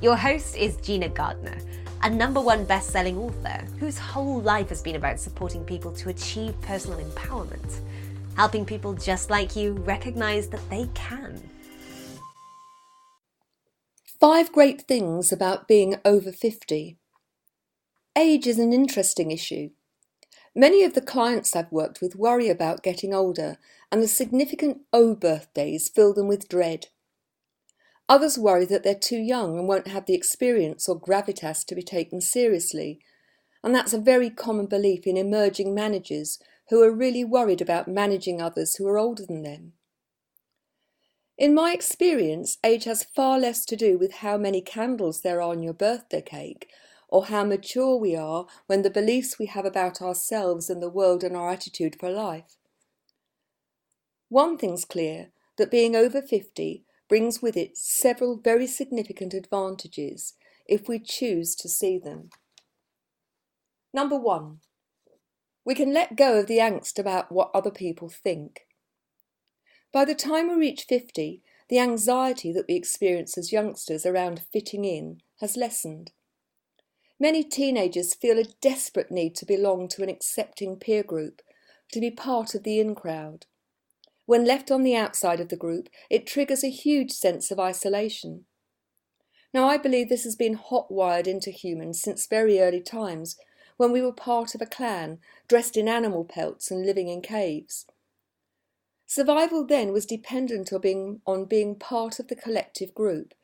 Your host is Gina Gardner, a number one best selling author whose whole life has been about supporting people to achieve personal empowerment, helping people just like you recognize that they can. Five great things about being over 50. Age is an interesting issue. Many of the clients I've worked with worry about getting older, and the significant O birthdays fill them with dread. Others worry that they're too young and won't have the experience or gravitas to be taken seriously. And that's a very common belief in emerging managers who are really worried about managing others who are older than them. In my experience, age has far less to do with how many candles there are on your birthday cake or how mature we are when the beliefs we have about ourselves and the world and our attitude for life. One thing's clear that being over 50 brings with it several very significant advantages if we choose to see them. Number one, we can let go of the angst about what other people think. By the time we reach 50, the anxiety that we experience as youngsters around fitting in has lessened. Many teenagers feel a desperate need to belong to an accepting peer group, to be part of the in crowd. When left on the outside of the group, it triggers a huge sense of isolation. Now, I believe this has been hot wired into humans since very early times, when we were part of a clan, dressed in animal pelts and living in caves. Survival then was dependent on being, on being part of the collective group.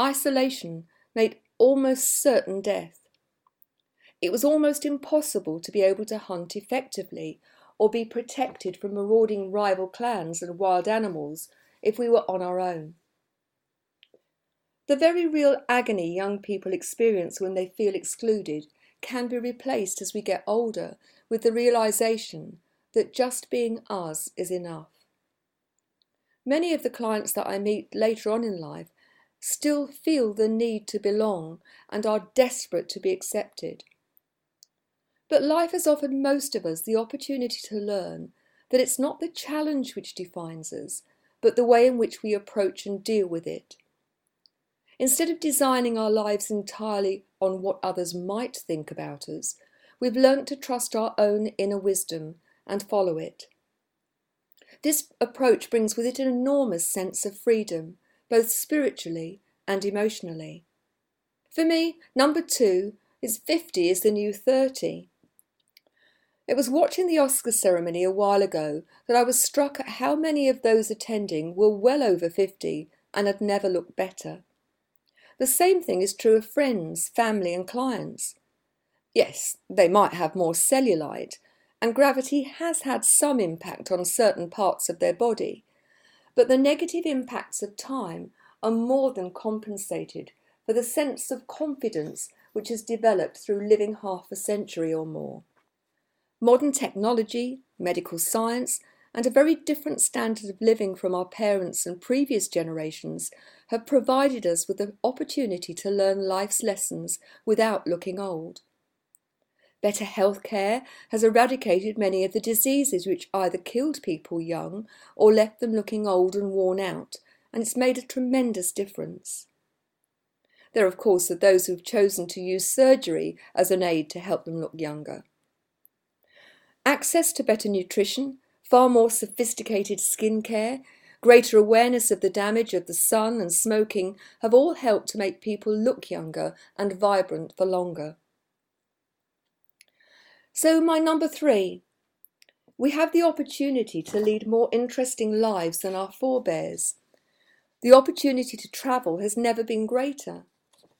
Isolation made almost certain death. It was almost impossible to be able to hunt effectively or be protected from marauding rival clans and wild animals if we were on our own. The very real agony young people experience when they feel excluded can be replaced as we get older with the realization that just being us is enough. Many of the clients that I meet later on in life still feel the need to belong and are desperate to be accepted. But life has offered most of us the opportunity to learn that it's not the challenge which defines us, but the way in which we approach and deal with it. Instead of designing our lives entirely on what others might think about us, we've learnt to trust our own inner wisdom and follow it. This approach brings with it an enormous sense of freedom, both spiritually and emotionally. For me, number two is 50 is the new 30. It was watching the Oscar ceremony a while ago that I was struck at how many of those attending were well over 50 and had never looked better. The same thing is true of friends, family, and clients. Yes, they might have more cellulite, and gravity has had some impact on certain parts of their body, but the negative impacts of time are more than compensated for the sense of confidence which has developed through living half a century or more. Modern technology, medical science, and a very different standard of living from our parents and previous generations have provided us with the opportunity to learn life's lessons without looking old. Better health care has eradicated many of the diseases which either killed people young or left them looking old and worn out, and it's made a tremendous difference. There, of course, are those who have chosen to use surgery as an aid to help them look younger. Access to better nutrition, far more sophisticated skin care, greater awareness of the damage of the sun and smoking have all helped to make people look younger and vibrant for longer. So, my number three we have the opportunity to lead more interesting lives than our forebears. The opportunity to travel has never been greater.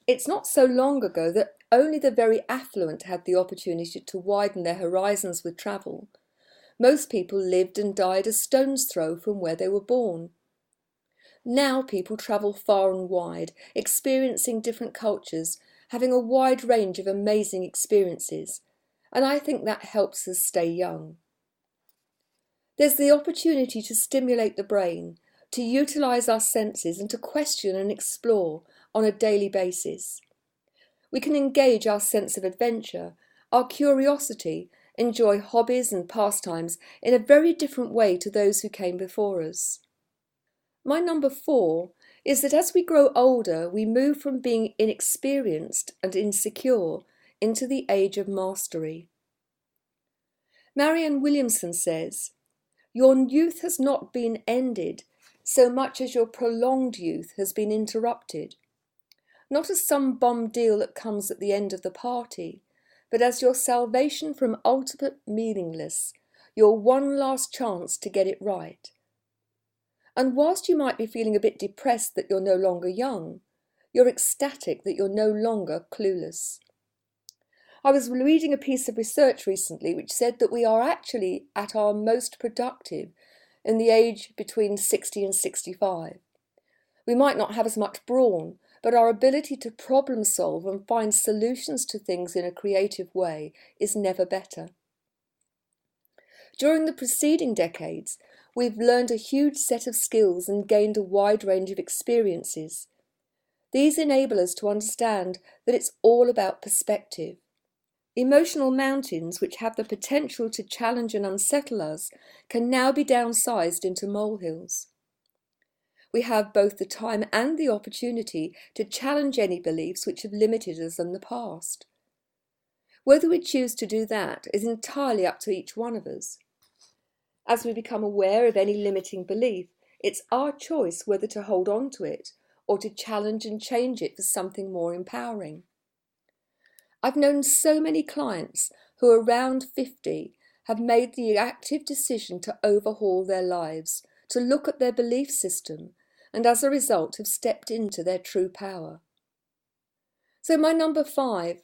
It's not so long ago that only the very affluent had the opportunity to widen their horizons with travel. Most people lived and died a stone's throw from where they were born. Now people travel far and wide, experiencing different cultures, having a wide range of amazing experiences, and I think that helps us stay young. There's the opportunity to stimulate the brain, to utilise our senses, and to question and explore on a daily basis. We can engage our sense of adventure, our curiosity, enjoy hobbies and pastimes in a very different way to those who came before us. My number four is that as we grow older, we move from being inexperienced and insecure into the age of mastery. Marianne Williamson says, Your youth has not been ended so much as your prolonged youth has been interrupted. Not as some bomb deal that comes at the end of the party, but as your salvation from ultimate meaningless, your one last chance to get it right. And whilst you might be feeling a bit depressed that you're no longer young, you're ecstatic that you're no longer clueless. I was reading a piece of research recently which said that we are actually at our most productive in the age between 60 and 65. We might not have as much brawn, but our ability to problem solve and find solutions to things in a creative way is never better. During the preceding decades, we've learned a huge set of skills and gained a wide range of experiences. These enable us to understand that it's all about perspective. Emotional mountains, which have the potential to challenge and unsettle us, can now be downsized into molehills we have both the time and the opportunity to challenge any beliefs which have limited us in the past. Whether we choose to do that is entirely up to each one of us. As we become aware of any limiting belief, it's our choice whether to hold on to it or to challenge and change it for something more empowering. I've known so many clients who, around 50, have made the active decision to overhaul their lives, to look at their belief system, and as a result have stepped into their true power. So, my number five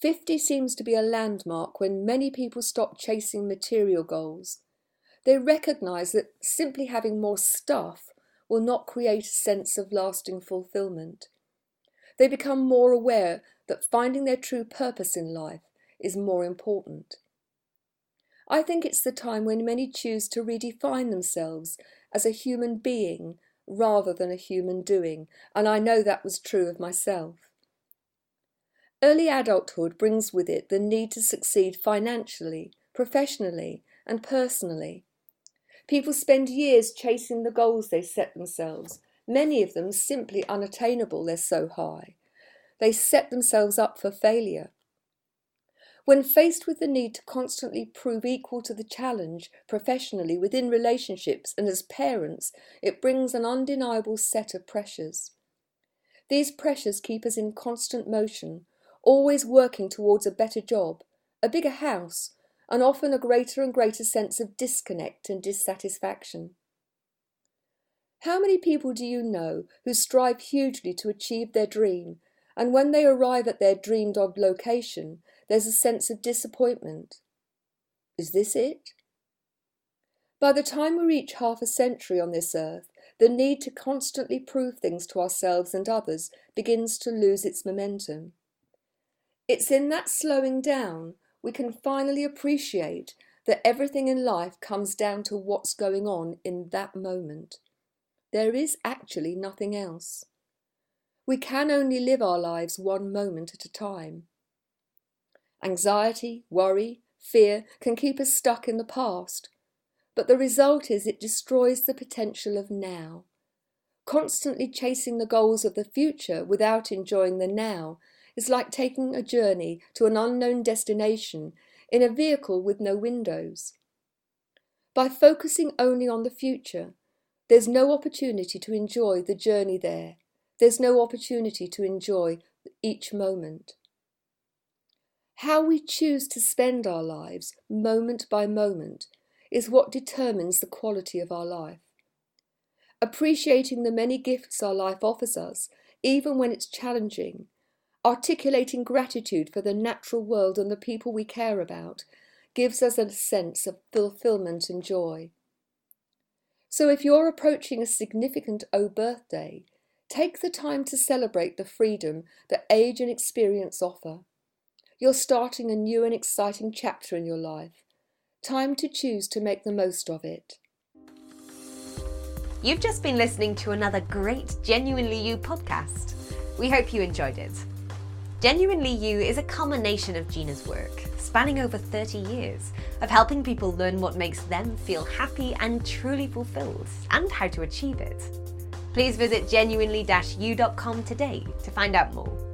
50 seems to be a landmark when many people stop chasing material goals. They recognise that simply having more stuff will not create a sense of lasting fulfilment. They become more aware that finding their true purpose in life is more important. I think it's the time when many choose to redefine themselves as a human being rather than a human doing, and I know that was true of myself. Early adulthood brings with it the need to succeed financially, professionally, and personally. People spend years chasing the goals they set themselves, many of them simply unattainable, they're so high. They set themselves up for failure. When faced with the need to constantly prove equal to the challenge professionally within relationships and as parents, it brings an undeniable set of pressures. These pressures keep us in constant motion, always working towards a better job, a bigger house, and often a greater and greater sense of disconnect and dissatisfaction. How many people do you know who strive hugely to achieve their dream, and when they arrive at their dreamed of location, there's a sense of disappointment. Is this it? By the time we reach half a century on this earth, the need to constantly prove things to ourselves and others begins to lose its momentum. It's in that slowing down we can finally appreciate that everything in life comes down to what's going on in that moment. There is actually nothing else. We can only live our lives one moment at a time. Anxiety, worry, fear can keep us stuck in the past, but the result is it destroys the potential of now. Constantly chasing the goals of the future without enjoying the now is like taking a journey to an unknown destination in a vehicle with no windows. By focusing only on the future, there's no opportunity to enjoy the journey there. There's no opportunity to enjoy each moment. How we choose to spend our lives, moment by moment, is what determines the quality of our life. Appreciating the many gifts our life offers us, even when it's challenging, articulating gratitude for the natural world and the people we care about, gives us a sense of fulfillment and joy. So if you're approaching a significant O birthday, take the time to celebrate the freedom that age and experience offer You're starting a new and exciting chapter in your life. Time to choose to make the most of it. You've just been listening to another great Genuinely You podcast. We hope you enjoyed it. Genuinely You is a culmination of Gina's work, spanning over 30 years, of helping people learn what makes them feel happy and truly fulfilled, and how to achieve it. Please visit genuinely-u.com today to find out more.